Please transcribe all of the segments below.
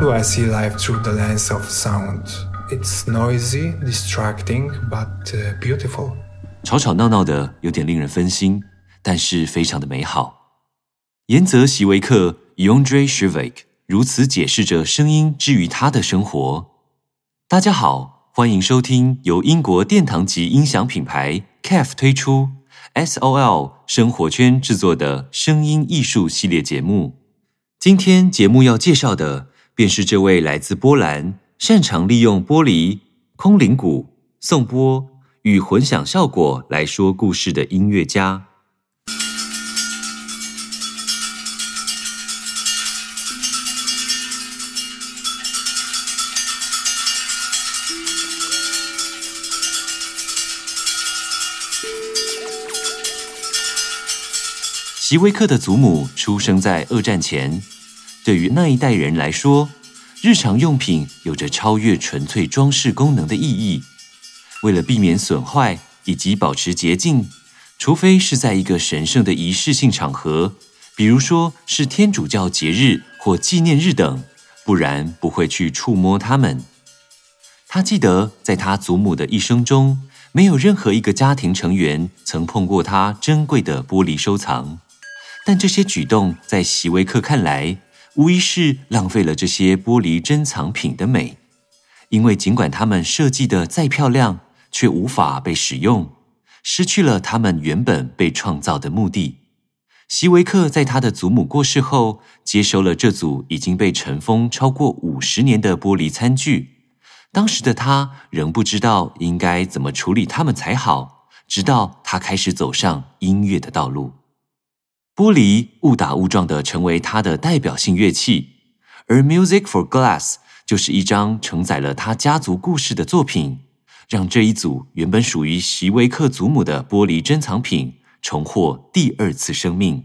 Do I see life through the lens of sound? It's noisy, distracting, but beautiful. 吵吵闹闹的，有点令人分心，但是非常的美好。岩泽席维克 （Yondre Shevik） 如此解释着声音之于他的生活。大家好，欢迎收听由英国殿堂级音响品牌 KEF 推出 SOL 生活圈制作的声音艺术系列节目。今天节目要介绍的，便是这位来自波兰，擅长利用玻璃、空灵鼓、颂钵与混响效果来说故事的音乐家。席维克的祖母出生在二战前，对于那一代人来说，日常用品有着超越纯粹装饰功能的意义。为了避免损坏以及保持洁净，除非是在一个神圣的仪式性场合，比如说是天主教节日或纪念日等，不然不会去触摸它们。他记得，在他祖母的一生中，没有任何一个家庭成员曾碰过他珍贵的玻璃收藏。但这些举动在席维克看来，无疑是浪费了这些玻璃珍藏品的美，因为尽管它们设计的再漂亮，却无法被使用，失去了它们原本被创造的目的。席维克在他的祖母过世后，接收了这组已经被尘封超过五十年的玻璃餐具，当时的他仍不知道应该怎么处理它们才好，直到他开始走上音乐的道路。玻璃误打误撞的成为他的代表性乐器，而《Music for Glass》就是一张承载了他家族故事的作品，让这一组原本属于席维克祖母的玻璃珍藏品重获第二次生命。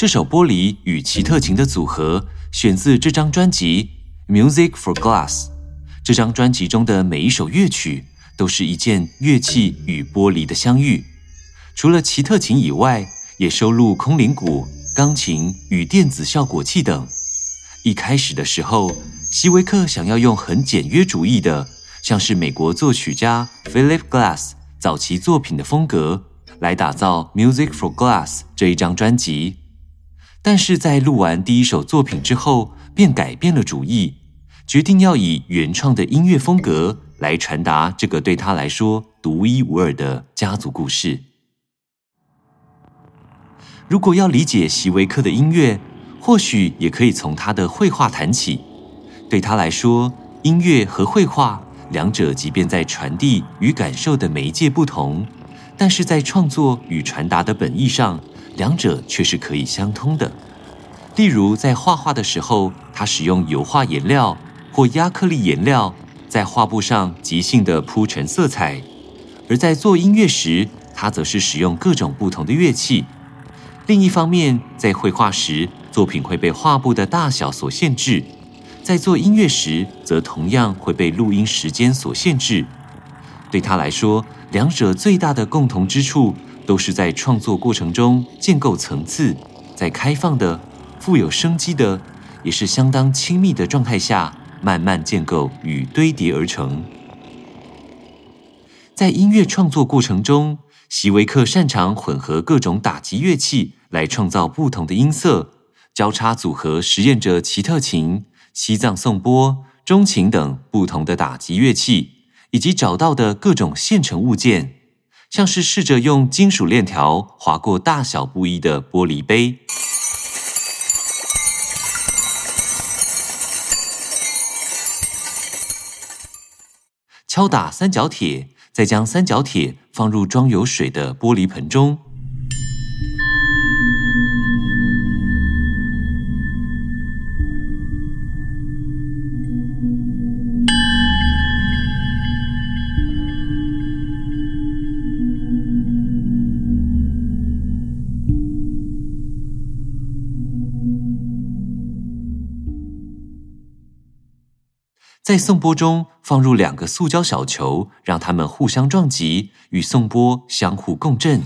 这首玻璃与奇特琴的组合选自这张专辑《Music for Glass》。这张专辑中的每一首乐曲都是一件乐器与玻璃的相遇。除了奇特琴以外，也收录空灵鼓、钢琴与电子效果器等。一开始的时候，席维克想要用很简约主义的，像是美国作曲家 Philip Glass 早期作品的风格，来打造《Music for Glass》这一张专辑。但是在录完第一首作品之后，便改变了主意，决定要以原创的音乐风格来传达这个对他来说独一无二的家族故事。如果要理解席维克的音乐，或许也可以从他的绘画谈起。对他来说，音乐和绘画两者即便在传递与感受的媒介不同，但是在创作与传达的本意上，两者却是可以相通的。例如，在画画的时候，他使用油画颜料或压克力颜料，在画布上即兴地铺陈色彩；而在做音乐时，他则是使用各种不同的乐器。另一方面，在绘画时，作品会被画布的大小所限制，在做音乐时，则同样会被录音时间所限制。对他来说，两者最大的共同之处，都是在创作过程中建构层次，在开放的、富有生机的，也是相当亲密的状态下，慢慢建构与堆叠而成。在音乐创作过程中，席维克擅长混合各种打击乐器来创造不同的音色，交叉组合，实验着奇特琴、西藏颂钵、钟琴等不同的打击乐器，以及找到的各种现成物件，像是试着用金属链条划过大小不一的玻璃杯，敲打三角铁。再将三角铁放入装有水的玻璃盆中，在颂钵中放入两个塑胶小球，让它们互相撞击，与颂钵相互共振。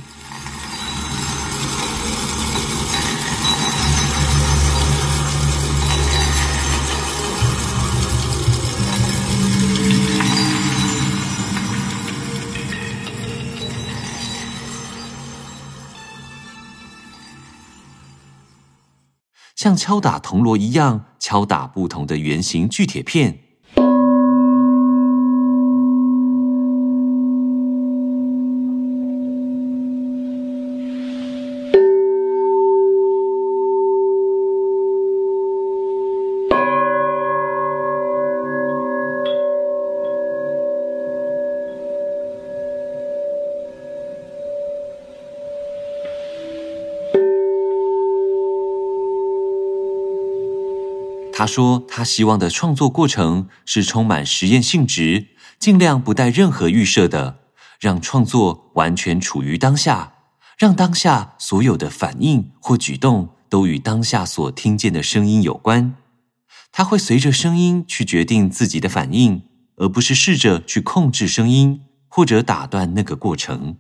像敲打铜锣一样，敲打不同的圆形巨铁片。他说：“他希望的创作过程是充满实验性质，尽量不带任何预设的，让创作完全处于当下，让当下所有的反应或举动都与当下所听见的声音有关。他会随着声音去决定自己的反应，而不是试着去控制声音或者打断那个过程。”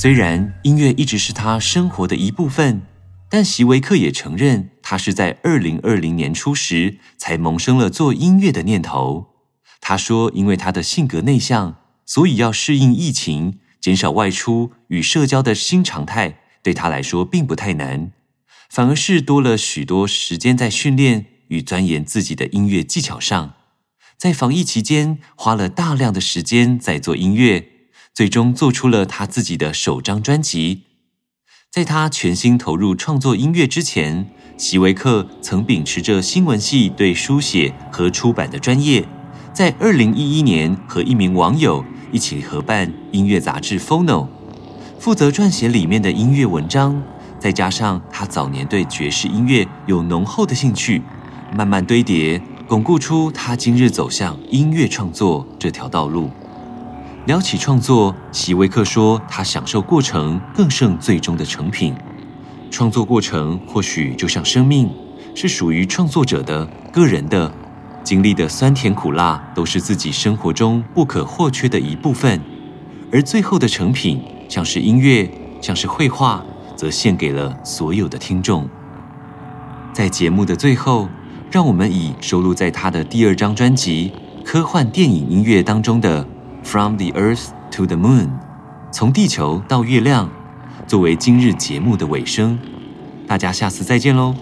虽然音乐一直是他生活的一部分，但席维克也承认，他是在二零二零年初时才萌生了做音乐的念头。他说，因为他的性格内向，所以要适应疫情、减少外出与社交的新常态，对他来说并不太难，反而是多了许多时间在训练与钻研自己的音乐技巧上。在防疫期间，花了大量的时间在做音乐。最终做出了他自己的首张专辑。在他全心投入创作音乐之前，席维克曾秉持着新闻系对书写和出版的专业，在二零一一年和一名网友一起合办音乐杂志《Phono》，负责撰写里面的音乐文章。再加上他早年对爵士音乐有浓厚的兴趣，慢慢堆叠，巩固出他今日走向音乐创作这条道路。聊起创作，席维克说：“他享受过程更胜最终的成品。创作过程或许就像生命，是属于创作者的、个人的，经历的酸甜苦辣都是自己生活中不可或缺的一部分。而最后的成品，像是音乐，像是绘画，则献给了所有的听众。”在节目的最后，让我们以收录在他的第二张专辑《科幻电影音乐》当中的。From the Earth to the Moon，从地球到月亮，作为今日节目的尾声，大家下次再见喽。